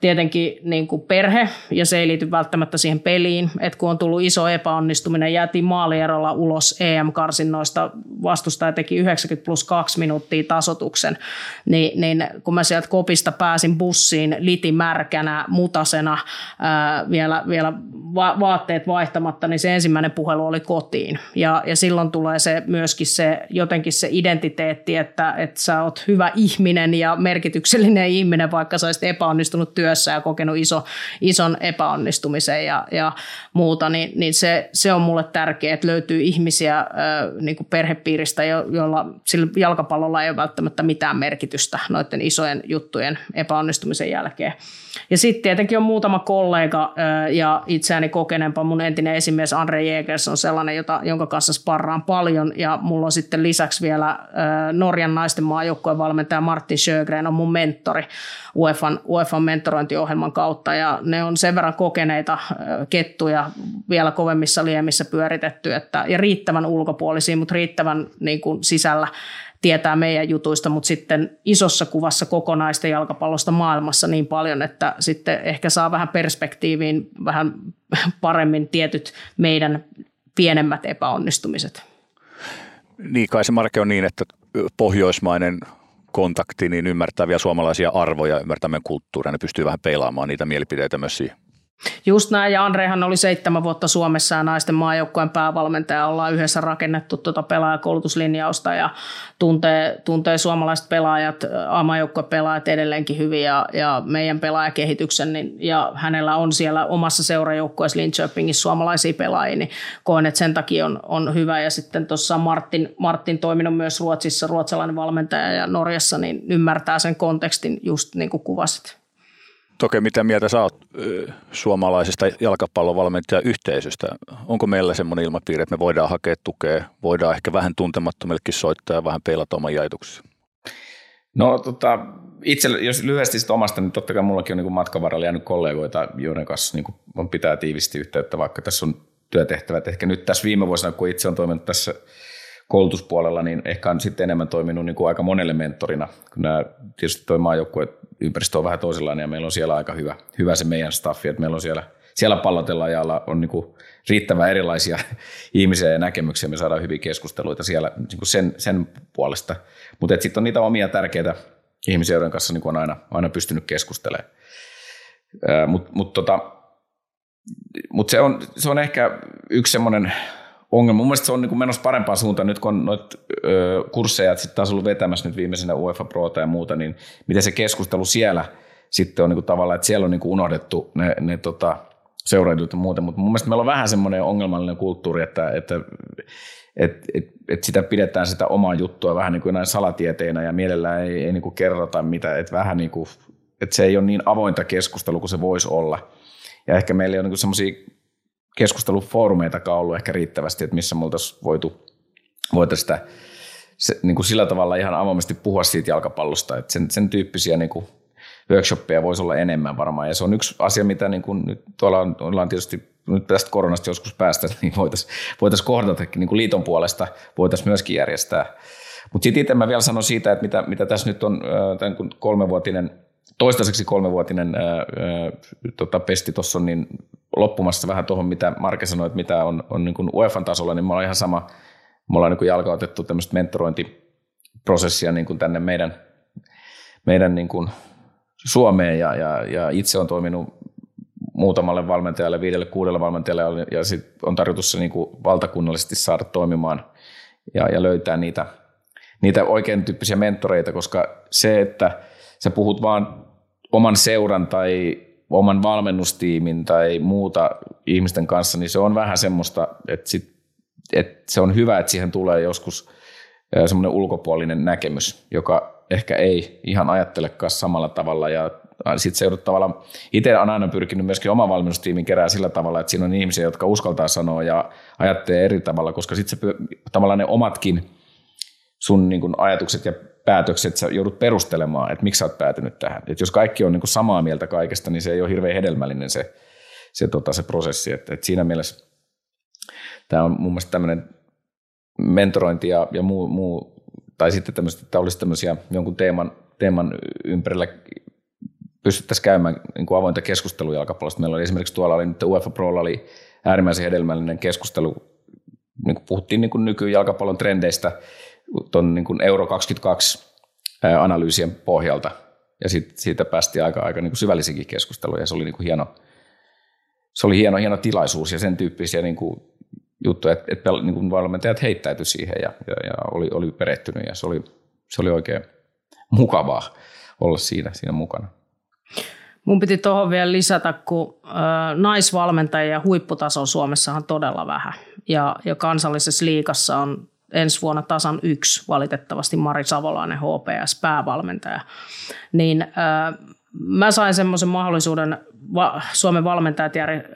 B: tietenkin niin kuin perhe, ja se ei liity välttämättä siihen peliin. että kun on tullut iso epäonnistuminen, jäätiin maalierolla ulos EM-karsinnoista, vastustaja teki 90 plus 2 minuuttia tasotuksen, niin, niin kun mä sieltä kopista pääsin bussiin litimärkänä, mutasena, ää, vielä, vielä va- vaatteet vaihtamatta, niin se ensimmäinen puhelu oli kotiin. Ja, ja silloin tulee se myöskin se jotenkin se identiteetti, että, että sä oot hyvä ihminen ja merkityksellinen ihminen, vaikka sä olisit epäonnistunut työ työssä ja kokenut iso, ison epäonnistumisen ja, ja muuta, niin, niin se, se on mulle tärkeää, että löytyy ihmisiä niin kuin perhepiiristä, jo, joilla sillä jalkapallolla ei ole välttämättä mitään merkitystä noiden isojen juttujen epäonnistumisen jälkeen. Ja sitten tietenkin on muutama kollega ja itseäni kokeneempa mun entinen esimies Andre Jägers on sellainen, jota, jonka kanssa sparraan paljon ja mulla on sitten lisäksi vielä Norjan naisten maajoukkojen valmentaja Martin Sjögren on mun mentori UEFan, UEFan mentorointiohjelman kautta ja ne on sen verran kokeneita kettuja vielä kovemmissa liemissä pyöritetty että, ja riittävän ulkopuolisia, mutta riittävän niin kuin sisällä tietää meidän jutuista, mutta sitten isossa kuvassa kokonaista jalkapallosta maailmassa niin paljon, että sitten ehkä saa vähän perspektiiviin vähän [LAUGHS] paremmin tietyt meidän pienemmät epäonnistumiset.
C: Niin kai se Marke on niin, että pohjoismainen kontakti niin ymmärtää vielä suomalaisia arvoja, ymmärtää meidän kulttuuria, ne pystyy vähän peilaamaan niitä mielipiteitä myös siihen.
B: Just näin, ja Andrehan oli seitsemän vuotta Suomessa ja naisten maajoukkojen päävalmentaja. Ollaan yhdessä rakennettu tuota pelaajakoulutuslinjausta ja tuntee, tuntee suomalaiset pelaajat, pelaajat edelleenkin hyvin ja, ja meidän pelaajakehityksen. Niin, ja hänellä on siellä omassa seurajoukkueessa Linköpingissä suomalaisia pelaajia, niin koen, että sen takia on, on hyvä. Ja sitten tuossa Martin, Martin toiminut myös Ruotsissa, ruotsalainen valmentaja ja Norjassa, niin ymmärtää sen kontekstin just niin kuin kuvasit.
C: Toki mitä mieltä sä oot suomalaisesta jalkapallovalmentajayhteisöstä? Onko meillä semmoinen ilmapiiri, että me voidaan hakea tukea, voidaan ehkä vähän tuntemattomillekin soittaa ja vähän peilata oman jaituksessa?
D: No tota, itse, jos lyhyesti sitten omasta, niin totta kai mullakin on niin matkan varrella jäänyt kollegoita, joiden kanssa niin on pitää tiivisti yhteyttä, vaikka tässä on työtehtävät. Ehkä nyt tässä viime vuosina, kun itse on toiminut tässä koulutuspuolella, niin ehkä on sitten enemmän toiminut niin kuin aika monelle mentorina. Kun nämä, tietysti tuo maajoukkue ympäristö on vähän toisenlainen ja meillä on siellä aika hyvä, hyvä se meidän staffi, että meillä on siellä, siellä pallotellaan ja on niin kuin riittävän erilaisia [LAUGHS] ihmisiä ja näkemyksiä, me saadaan hyviä keskusteluita siellä niin kuin sen, sen puolesta. Mutta sitten on niitä omia tärkeitä ihmisiä, joiden kanssa niin kuin on aina, aina pystynyt keskustelemaan. Mutta mut tota, mut se, on, se on ehkä yksi semmoinen ongelma. Mun mielestä se on niin menossa parempaan suuntaan nyt, kun on noita kursseja sitten taas ollut vetämässä nyt viimeisenä UEFA Prota ja muuta, niin miten se keskustelu siellä sitten on niin kuin tavallaan, että siellä on niin kuin unohdettu ne, ne tota, seuraajat ja muuta, mutta mun mielestä meillä on vähän semmoinen ongelmallinen kulttuuri, että, että et, et, et sitä pidetään sitä omaa juttua vähän niin kuin näin salatieteinä ja mielellään ei, ei niin kuin kerrota mitä, että vähän niin kuin, että se ei ole niin avointa keskustelua kuin se voisi olla. Ja ehkä meillä on niin semmoisia keskustelufoorumeitakaan ollut ehkä riittävästi, että missä me oltaisiin voitu, voitaisiin sitä se, niin kuin sillä tavalla ihan avoimesti puhua siitä jalkapallosta, että sen, sen tyyppisiä niin kuin workshoppeja voisi olla enemmän varmaan, ja se on yksi asia, mitä niin kuin nyt tuolla on, ollaan tietysti nyt tästä koronasta joskus päästä, niin voitaisiin voitais kohdata niin kuin liiton puolesta, voitaisiin myöskin järjestää. Mutta sitten itse mä vielä sanon siitä, että mitä, mitä tässä nyt on tämän kolmevuotinen toistaiseksi kolmevuotinen ää, ää, tota, pesti tuossa on niin loppumassa vähän tuohon, mitä Marke sanoi, että mitä on, on niin UEFan tasolla, niin me ollaan ihan sama, me ollaan niin jalkautettu tämmöistä mentorointiprosessia niin kuin tänne meidän, meidän niin kuin Suomeen ja, ja, ja itse on toiminut muutamalle valmentajalle, viidelle, kuudelle valmentajalle ja sit on tarkoitus se niin kuin valtakunnallisesti saada toimimaan ja, ja löytää niitä, niitä oikein tyyppisiä mentoreita, koska se, että sä puhut vaan oman seuran tai oman valmennustiimin tai muuta ihmisten kanssa, niin se on vähän semmoista, että sit et se on hyvä, että siihen tulee joskus semmoinen ulkopuolinen näkemys, joka ehkä ei ihan ajattelekaan samalla tavalla. Ja sitten se joudut tavallaan, itse olen aina pyrkinyt myöskin oman valmennustiimin kerää sillä tavalla, että siinä on ihmisiä, jotka uskaltaa sanoa ja ajattelee eri tavalla, koska sitten se tavallaan ne omatkin sun niin ajatukset ja päätökset sä joudut perustelemaan, että miksi sä oot päätynyt tähän. Et jos kaikki on niin kuin samaa mieltä kaikesta, niin se ei ole hirveän hedelmällinen se, se, tota, se prosessi. Et, et siinä mielessä tämä on mun mielestä tämmöinen mentorointi ja, ja muu, muu, tai sitten tämmöistä, että olisi tämmöisiä jonkun teeman, teeman ympärillä pystyttäisiin käymään niin kuin avointa keskustelua jalkapallosta. Meillä oli esimerkiksi tuolla oli nyt UEFA Prolla oli äärimmäisen hedelmällinen keskustelu, niin kuin puhuttiin niin kuin nykyjalkapallon trendeistä tuon niin kuin Euro 22 analyysien pohjalta. Ja sit, siitä päästiin aika, aika niin kuin syvällisikin keskusteluja ja se oli niin kuin hieno, se oli hieno, hieno tilaisuus ja sen tyyppisiä niin kuin juttuja, että, että niin kuin valmentajat heittäytyi siihen ja, ja, ja oli, oli perehtynyt ja se oli, se oli oikein mukavaa olla siinä, siinä mukana.
B: Mun piti tuohon vielä lisätä, kun naisvalmentajia huipputaso Suomessa on todella vähän. Ja, ja kansallisessa liikassa on ensi vuonna tasan yksi valitettavasti Mari Savolainen HPS päävalmentaja. Niin ö, mä sain semmoisen mahdollisuuden Suomen valmentajat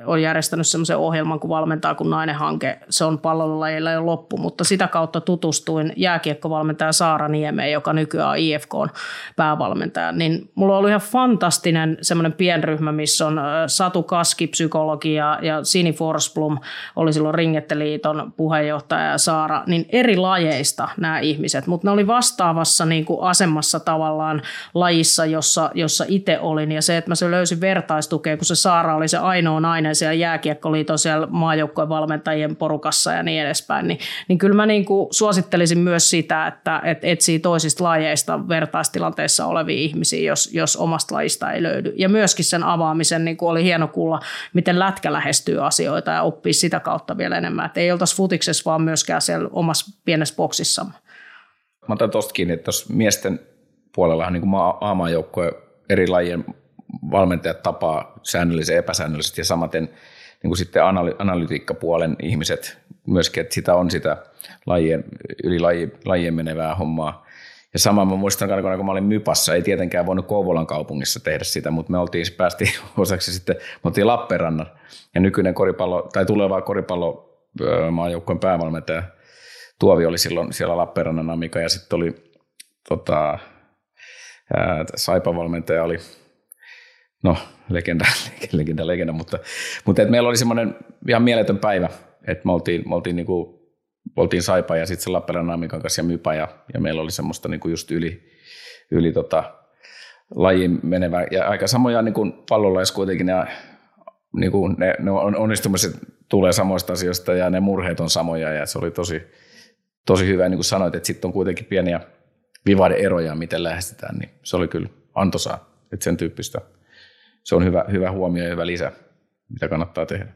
B: on järjestänyt semmoisen ohjelman kuin Valmentaa kun nainen hanke. Se on pallolajilla jo loppu, mutta sitä kautta tutustuin jääkiekkovalmentaja Saara Niemeen, joka nykyään on IFK on päävalmentaja. Niin mulla oli ihan fantastinen semmoinen pienryhmä, missä on Satu Kaski, psykologi ja, ja Sini Forsblom oli silloin Ringetteliiton puheenjohtaja ja Saara, niin eri lajeista nämä ihmiset, mutta ne oli vastaavassa niin kuin asemassa tavallaan lajissa, jossa, jossa itse olin ja se, että mä se löysin vertaistu tukea, kun se Saara oli se ainoa nainen siellä jääkiekkoliiton siellä maajoukkojen valmentajien porukassa ja niin edespäin, niin, niin kyllä mä niin kuin suosittelisin myös sitä, että, että etsii toisista lajeista vertaistilanteessa olevia ihmisiä, jos, jos omasta lajista ei löydy. Ja myöskin sen avaamisen niin kuin oli hieno kuulla, miten lätkä lähestyy asioita ja oppii sitä kautta vielä enemmän. Että ei oltaisi futiksessa, vaan myöskään siellä omassa pienessä boksissamme.
D: Mä otan tuosta kiinni, että tuossa miesten puolella niin kuin A-maajoukkojen eri lajien valmentajat tapaa säännöllisesti ja epäsäännöllisesti ja samaten niin kuin sitten analy- analytiikkapuolen ihmiset myöskin, että sitä on sitä lajien, yli laji, lajien menevää hommaa. Ja sama mä muistan, kun mä olin Mypassa, ei tietenkään voinut Kouvolan kaupungissa tehdä sitä, mutta me oltiin, päästiin [LAUGHS] osaksi sitten, me oltiin Lappeenrannan ja nykyinen koripallo, tai tuleva koripallo maajoukkueen päävalmentaja Tuovi oli silloin siellä Lappeenrannan Amika ja sitten oli tota, Saipa-valmentaja oli no legenda, [LAUGHS] legenda, legenda, mutta, mutta et meillä oli semmoinen ihan mieletön päivä, että me oltiin, me oltiin, niinku, oltiin Saipa ja sitten se Lappeenrannan Amikan kanssa ja Mypä ja, ja meillä oli semmoista niinku just yli, yli tota, lajiin menevä ja aika samoja niinku pallolajissa kuitenkin ne, niinku ne, ne onnistumiset tulee samoista asioista ja ne murheet on samoja ja se oli tosi, tosi hyvä, niin kuin sanoit, että sitten on kuitenkin pieniä vivaiden eroja, miten lähestytään, niin se oli kyllä antoisaa, että sen tyyppistä se on hyvä, hyvä huomio ja hyvä lisä, mitä kannattaa tehdä.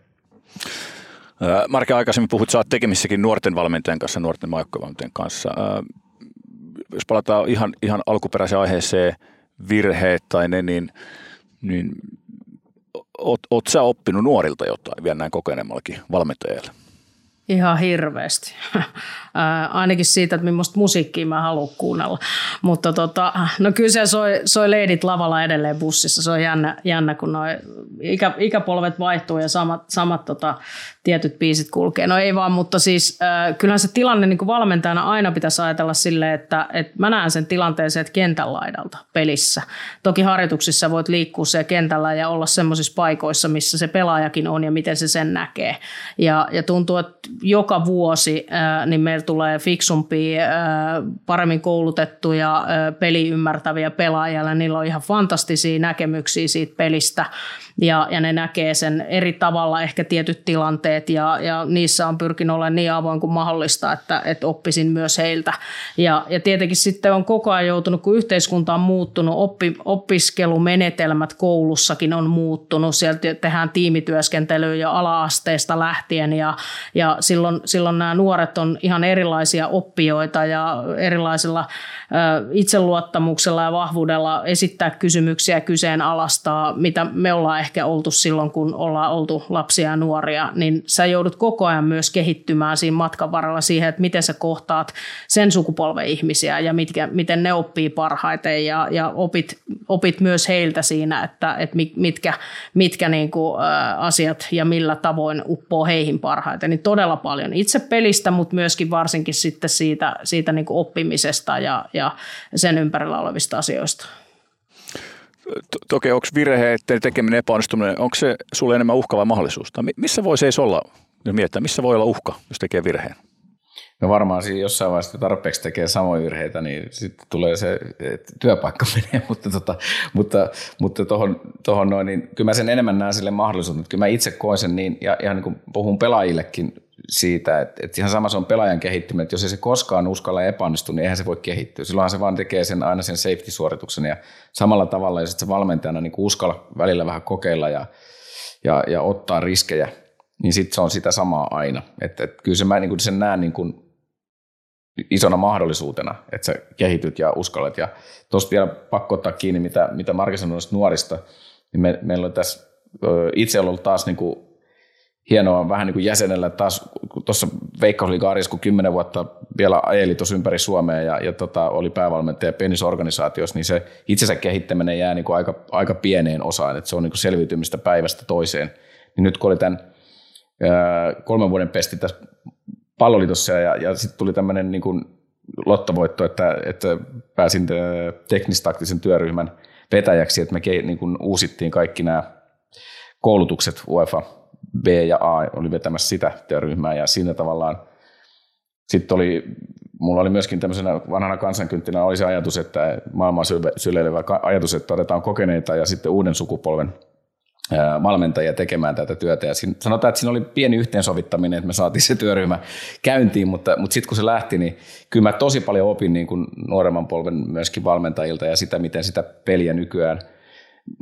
C: Marke, aikaisemmin puhut, sä oot tekemissäkin nuorten valmentajan kanssa, nuorten maajoukkovalmentajan kanssa. Jos palataan ihan, ihan alkuperäiseen aiheeseen, virheet tai ne, niin, niin oot, oot sä oppinut nuorilta jotain vielä näin kokeneemmallakin valmentajalla?
B: Ihan hirveästi. [LAUGHS] Ainakin siitä, että millaista musiikkia mä haluan kuunnella. Mutta tota, no kyllä se soi, soi leidit lavalla edelleen bussissa. Se on jännä, jännä kun noi ikä, ikäpolvet vaihtuu ja samat, samat tota, tietyt biisit kulkee. No ei vaan, mutta siis äh, kyllähän se tilanne niin kuin valmentajana aina pitäisi ajatella silleen, että, että mä näen sen tilanteen sieltä kentän laidalta pelissä. Toki harjoituksissa voit liikkua siellä kentällä ja olla semmoisissa paikoissa, missä se pelaajakin on ja miten se sen näkee. Ja, ja tuntuu, että joka vuosi äh, niin meillä tulee fiksumpia, äh, paremmin koulutettuja, äh, peli ymmärtäviä pelaajia. Niillä on ihan fantastisia näkemyksiä siitä pelistä ja, ja ne näkee sen eri tavalla ehkä tietyt tilanteet ja, ja niissä on pyrkinyt olemaan niin avoin kuin mahdollista, että, että oppisin myös heiltä. Ja, ja tietenkin sitten on koko ajan joutunut, kun yhteiskunta on muuttunut, oppi, opiskelumenetelmät koulussakin on muuttunut, sieltä tehdään tiimityöskentelyä jo ala-asteesta lähtien ja, ja silloin, silloin nämä nuoret on ihan erilaisia oppijoita ja erilaisilla itseluottamuksella ja vahvuudella esittää kysymyksiä kyseenalaistaa, mitä me ollaan ehkä oltu silloin, kun ollaan oltu lapsia ja nuoria, niin sä joudut koko ajan myös kehittymään siinä matkan varrella siihen, että miten sä kohtaat sen sukupolven ihmisiä ja mitkä, miten ne oppii parhaiten ja, ja opit, opit myös heiltä siinä, että, että mitkä, mitkä niin kuin, ä, asiat ja millä tavoin uppoo heihin parhaiten. Niin todella paljon itse pelistä, mutta myöskin varsinkin sitten siitä, siitä niin kuin oppimisesta ja, ja sen ympärillä olevista asioista.
C: Toki onko virheiden tekeminen epäonnistuminen, onko se sulle enemmän uhka vai mahdollisuus? Tai missä voi seis olla, jos mietitään, missä voi olla uhka, jos tekee virheen?
D: No varmaan siinä jossain vaiheessa tarpeeksi tekee samoja virheitä, niin sitten tulee se, että työpaikka [LAUGHS] menee, mutta, tota, mutta, mutta tohon, tohon noin, niin kyllä mä sen enemmän näen sille mahdollisuuden. Kyllä mä itse koen sen niin, ja ihan niin kuin puhun pelaajillekin siitä, että, että ihan sama se on pelaajan kehittyminen, että jos ei se koskaan uskalla epäonnistu, niin eihän se voi kehittyä. Silloinhan se vaan tekee sen aina sen safety-suorituksen ja samalla tavalla, jos se valmentajana niin uskalla välillä vähän kokeilla ja, ja, ja ottaa riskejä, niin sitten se on sitä samaa aina. Että, että kyllä se mä niin sen näen niin kuin isona mahdollisuutena, että sä kehityt ja uskallat. Ja tuosta vielä pakko ottaa kiinni, mitä, mitä Marke sanoi nuorista, niin me, meillä on tässä itse ollut taas niin kuin hienoa vähän niin kuin jäsenellä taas, tuossa Veikkausliiga kun kymmenen vuotta vielä ajeli tuossa ympäri Suomea ja, ja tota, oli päävalmentaja pienissä organisaatiossa, niin se itsensä kehittäminen jää niin kuin aika, aika pieneen osaan, että se on niin kuin selviytymistä päivästä toiseen. Niin nyt kun oli tämän ää, kolmen vuoden pesti tässä palloliitossa ja, ja sitten tuli tämmöinen niin kuin lottovoitto, että, että pääsin teknistaktisen työryhmän vetäjäksi, että me niin kuin uusittiin kaikki nämä koulutukset UEFA B ja A oli vetämässä sitä työryhmää ja siinä tavallaan sitten oli, mulla oli myöskin tämmöisenä vanhana kansankynttinä oli se ajatus, että maailman syleilevä ajatus, että otetaan kokeneita ja sitten uuden sukupolven valmentajia tekemään tätä työtä. Ja siinä, sanotaan, että siinä oli pieni yhteensovittaminen, että me saatiin se työryhmä käyntiin, mutta, mutta sitten kun se lähti, niin kyllä mä tosi paljon opin niin kuin nuoremman polven myöskin valmentajilta ja sitä, miten sitä peliä nykyään –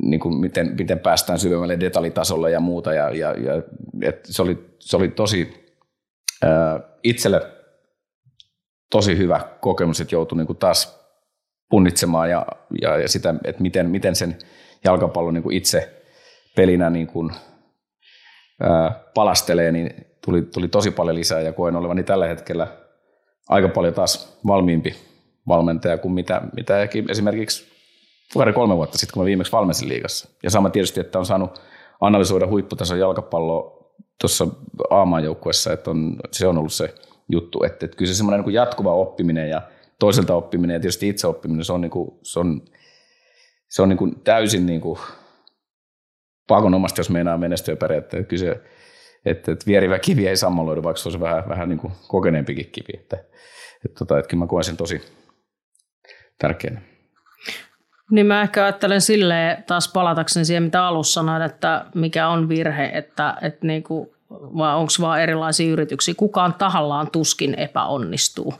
D: niin kuin miten, miten päästään syvemmälle detaljitasolle ja muuta. Ja, ja, ja et se, oli, se oli tosi ää, itselle tosi hyvä kokemus, että joutui niin kuin taas punnitsemaan ja, ja, ja sitä, että miten, miten sen jalkapallon niin itse pelinä niin kuin, ää, palastelee, niin tuli, tuli tosi paljon lisää ja koen olevani tällä hetkellä aika paljon taas valmiimpi valmentaja kuin mitä, mitä esimerkiksi pari kolme vuotta sitten, kun mä viimeksi valmensin liigassa. Ja sama tietysti, että on saanut analysoida huipputason jalkapalloa tuossa A-maajoukkuessa, että on, se on ollut se juttu. Että, että kyllä se semmoinen niin jatkuva oppiminen ja toiselta oppiminen ja tietysti itse oppiminen, se on, niin kuin, se on, se on niin kuin täysin niin kuin pakonomasta, jos meinaa menestyä periaatteessa. Että kyllä se, että, että vierivä kivi ei sammaloidu, vaikka se olisi vähän, vähän niin kuin kokeneempikin kivi. Että, että, tota, että kyllä mä koen sen tosi tärkeänä.
B: Niin mä ehkä ajattelen silleen, taas palatakseni siihen, mitä alussa sanoin, että mikä on virhe, että, että niinku, vai onko vaan erilaisia yrityksiä. Kukaan tahallaan tuskin epäonnistuu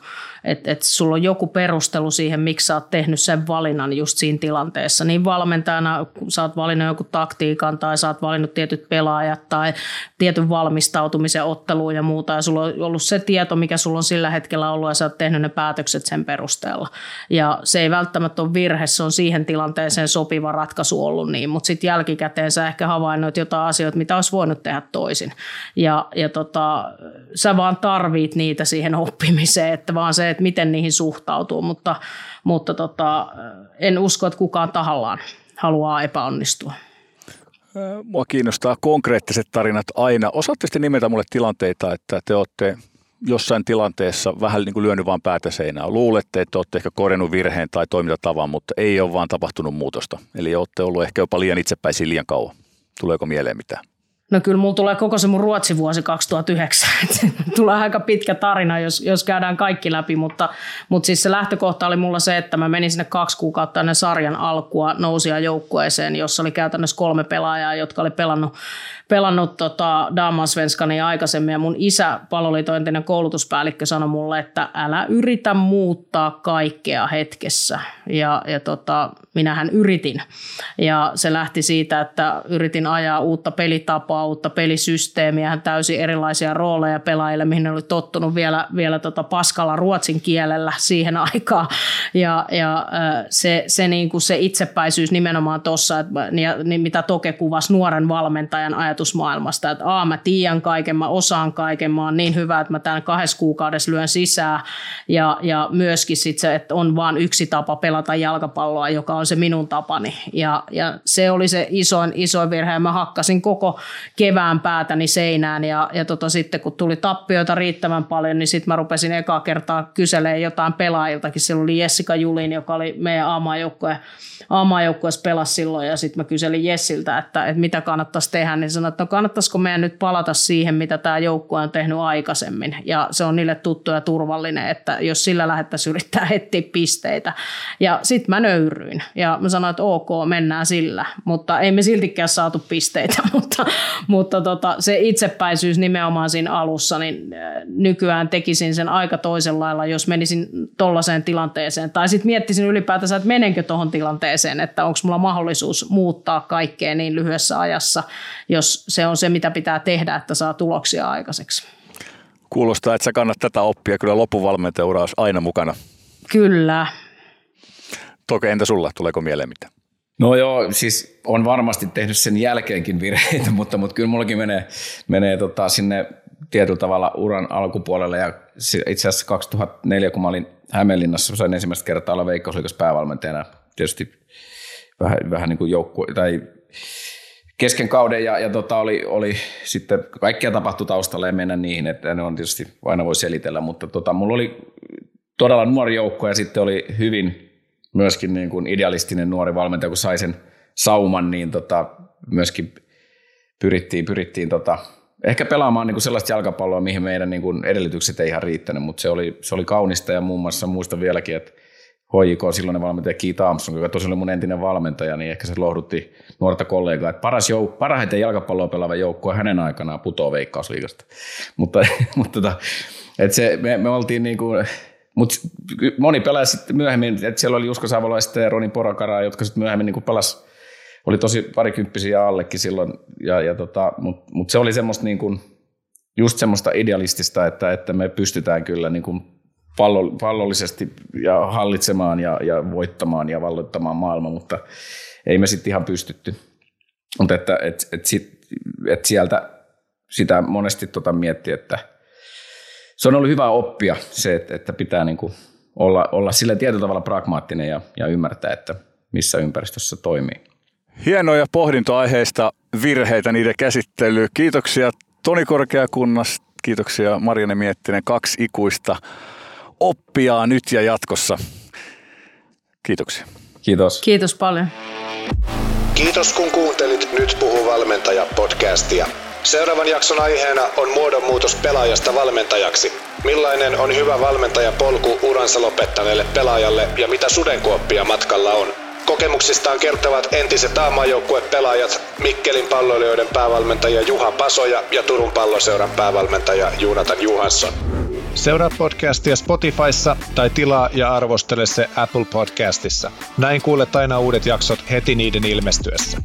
B: että et sulla on joku perustelu siihen, miksi sä oot tehnyt sen valinnan just siinä tilanteessa. Niin valmentajana, sä oot valinnut joku taktiikan tai sä oot valinnut tietyt pelaajat tai tietyn valmistautumisen otteluun ja muuta, ja sulla on ollut se tieto, mikä sulla on sillä hetkellä ollut, ja sä oot tehnyt ne päätökset sen perusteella. Ja se ei välttämättä ole virhe, se on siihen tilanteeseen sopiva ratkaisu ollut niin, mutta sitten jälkikäteen sä ehkä havainnoit jotain asioita, mitä olisi voinut tehdä toisin. Ja, ja tota, sä vaan tarvit niitä siihen oppimiseen, että vaan se, että miten niihin suhtautuu, mutta, mutta tota, en usko, että kukaan tahallaan haluaa epäonnistua.
C: Mua kiinnostaa konkreettiset tarinat aina. Osaatte sitten nimetä mulle tilanteita, että te olette jossain tilanteessa vähän niin kuin lyönyt vaan päätä seinään. Luulette, että olette ehkä korjannut virheen tai toimintatavan, mutta ei ole vaan tapahtunut muutosta. Eli olette ollut ehkä jopa liian itsepäisiä liian kauan. Tuleeko mieleen mitään?
B: No kyllä mulla tulee koko se mun ruotsivuosi 2009. [LAUGHS] tulee aika pitkä tarina, jos, jos käydään kaikki läpi, mutta, mutta siis se lähtökohta oli mulla se, että mä menin sinne kaksi kuukautta ennen sarjan alkua nousia joukkueeseen, jossa oli käytännössä kolme pelaajaa, jotka oli pelannut, pelannut tota Damasvenskania aikaisemmin. Ja mun isä, paloliitointinen koulutuspäällikkö, sanoi mulle, että älä yritä muuttaa kaikkea hetkessä. Ja, ja tota, minähän yritin. Ja se lähti siitä, että yritin ajaa uutta pelitapaa, uutta pelisysteemiä, täysin erilaisia rooleja pelaajille, mihin ne oli tottunut vielä, vielä tota paskalla ruotsin kielellä siihen aikaan. Ja, ja se, se, niin kuin se itsepäisyys nimenomaan tuossa, niin mitä Toke kuvasi nuoren valmentajan ajatusmaailmasta, että a, mä tiedän kaiken, mä osaan kaiken, mä oon niin hyvä, että mä tämän kahdessa kuukaudessa lyön sisään. Ja, ja myöskin sit se, että on vain yksi tapa pelata jalkapalloa, joka on se minun tapani. Ja, ja se oli se isoin, isoin virhe. Ja mä hakkasin koko kevään päätäni seinään. Ja, ja tota, sitten kun tuli tappioita riittävän paljon, niin sitten mä rupesin ekaa kertaa kyselemään jotain pelaajiltakin. Silloin oli Jessica Julin, joka oli meidän aamajoukkojen aamajoukkueessa pelasi silloin ja sitten mä kyselin Jessiltä, että, että mitä kannattaisi tehdä, niin sanoin, että no kannattaisiko meidän nyt palata siihen, mitä tämä joukkue on tehnyt aikaisemmin ja se on niille tuttu ja turvallinen, että jos sillä lähettäisiin yrittää etsiä pisteitä. Ja sitten mä nöyryin ja mä sanoin, että ok, mennään sillä, mutta ei me siltikään saatu pisteitä, [LAUGHS] mutta, mutta tota, se itsepäisyys nimenomaan siinä alussa, niin äh, nykyään tekisin sen aika toisella lailla, jos menisin tollaiseen tilanteeseen tai sitten miettisin ylipäätänsä, että menenkö tuohon tilanteeseen että onko mulla mahdollisuus muuttaa kaikkea niin lyhyessä ajassa, jos se on se, mitä pitää tehdä, että saa tuloksia aikaiseksi.
C: Kuulostaa, että sä kannat tätä oppia. Kyllä loppuvalmentajaura olisi aina mukana.
B: Kyllä.
C: Toki entä sulla? Tuleeko mieleen mitä?
D: No joo, siis on varmasti tehnyt sen jälkeenkin virheitä, [LAUGHS] mutta, mutta kyllä mullakin menee, menee tota sinne tietyllä tavalla uran alkupuolelle. Ja itse asiassa 2004, kun mä olin Hämeenlinnassa, sain ensimmäistä kertaa olla Veikkausliikas päävalmentajana. Tietysti vähän, vähän niin kuin joukkue, tai kesken kauden ja, ja tota oli, oli sitten kaikkea tapahtui taustalla ja mennä niihin, että ne on tietysti aina voi selitellä, mutta tota, mulla oli todella nuori joukko ja sitten oli hyvin myöskin niin kuin idealistinen nuori valmentaja, kun sai sen sauman, niin tota, myöskin pyrittiin, pyrittiin tota, ehkä pelaamaan niin kuin sellaista jalkapalloa, mihin meidän niin kuin edellytykset ei ihan riittänyt, mutta se oli, se oli kaunista ja muun muassa muistan vieläkin, että HJK silloinen valmentaja Keith Armstrong, joka tosiaan oli mun entinen valmentaja, niin ehkä se lohdutti nuorta kollegaa, että paras jouk- parhaiten jalkapalloa pelaava joukkue hänen aikanaan putoo veikkausliigasta. mutta [LAUGHS] mutta tota, että se, me, me oltiin niin kuin, mutta moni pelasi sitten myöhemmin, että siellä oli Jusko Savolaista ja Roni Porakaraa, jotka sitten myöhemmin niin pelas, oli tosi parikymppisiä allekin silloin, ja, ja tota, mutta mut se oli semmoista niin kuin, just semmoista idealistista, että, että me pystytään kyllä niin kuin pallo, pallollisesti ja hallitsemaan ja, ja voittamaan ja valloittamaan maailma, mutta ei me sitten ihan pystytty. Mutta että et, et sit, et sieltä sitä monesti tota mietti, että se on ollut hyvä oppia se, että, että pitää niinku olla, olla sillä tietyllä tavalla pragmaattinen ja, ja ymmärtää, että missä ympäristössä toimii.
C: Hienoja pohdintoaiheista, virheitä, niiden käsittely. Kiitoksia Toni Korkeakunnasta, kiitoksia Marianne Miettinen, kaksi ikuista oppia nyt ja jatkossa. Kiitoksia.
D: Kiitos.
B: Kiitos paljon.
A: Kiitos kun kuuntelit Nyt puhuu valmentaja podcastia. Seuraavan jakson aiheena on muodonmuutos pelaajasta valmentajaksi. Millainen on hyvä valmentajapolku uransa lopettaneelle pelaajalle ja mitä sudenkuoppia matkalla on? Kokemuksistaan kertovat entiset pelaajat Mikkelin palloilijoiden päävalmentaja Juha Pasoja ja Turun palloseuran päävalmentaja Juunatan Juhansson. Seuraa podcastia Spotifyssa tai tilaa ja arvostele se Apple Podcastissa. Näin kuulet aina uudet jaksot heti niiden ilmestyessä.